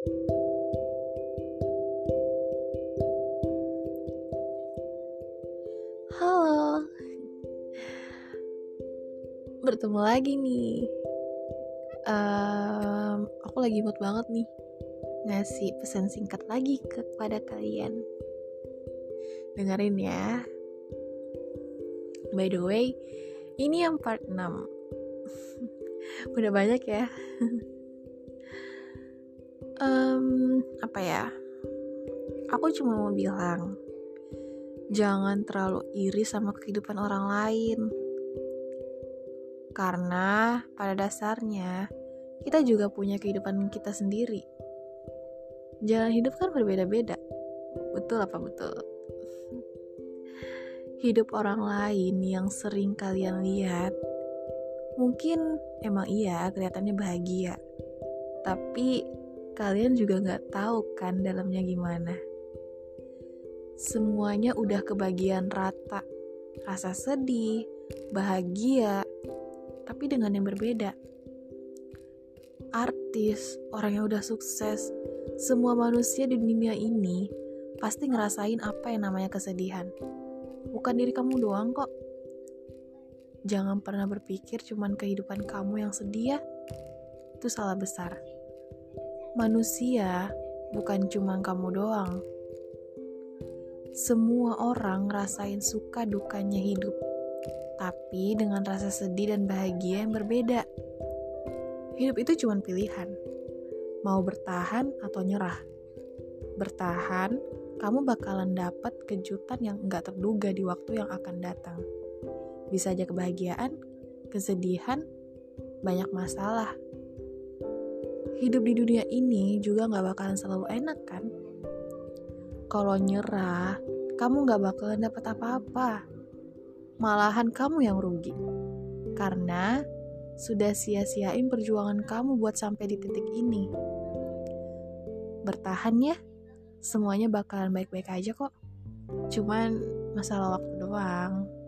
Halo, bertemu lagi nih. Um, aku lagi mood banget nih ngasih pesan singkat lagi kepada kalian. Dengerin ya. By the way, ini yang part 6 Udah banyak ya um, Apa ya? Aku cuma mau bilang Jangan terlalu iri sama kehidupan orang lain. Karena pada dasarnya Kita juga punya kehidupan kita sendiri. Jalan hidup kan berbeda-beda. Betul apa betul? hidup orang lain yang sering kalian lihat, mungkin emang iya kelihatannya bahagia, tapi kalian juga nggak tahu kan dalamnya gimana. Semuanya udah kebagian rata, rasa sedih, bahagia, tapi dengan yang berbeda. Artis, orang yang udah sukses, semua manusia di dunia ini pasti ngerasain apa yang namanya kesedihan bukan diri kamu doang kok. Jangan pernah berpikir cuman kehidupan kamu yang sedih ya. Itu salah besar. Manusia bukan cuma kamu doang. Semua orang ngerasain suka dukanya hidup, tapi dengan rasa sedih dan bahagia yang berbeda. Hidup itu cuma pilihan, mau bertahan atau nyerah. Bertahan kamu bakalan dapat kejutan yang nggak terduga di waktu yang akan datang. Bisa aja kebahagiaan, kesedihan, banyak masalah. Hidup di dunia ini juga nggak bakalan selalu enak kan? Kalau nyerah, kamu nggak bakalan dapat apa-apa. Malahan kamu yang rugi. Karena sudah sia-siain perjuangan kamu buat sampai di titik ini. Bertahan ya semuanya bakalan baik-baik aja kok. Cuman masalah waktu doang.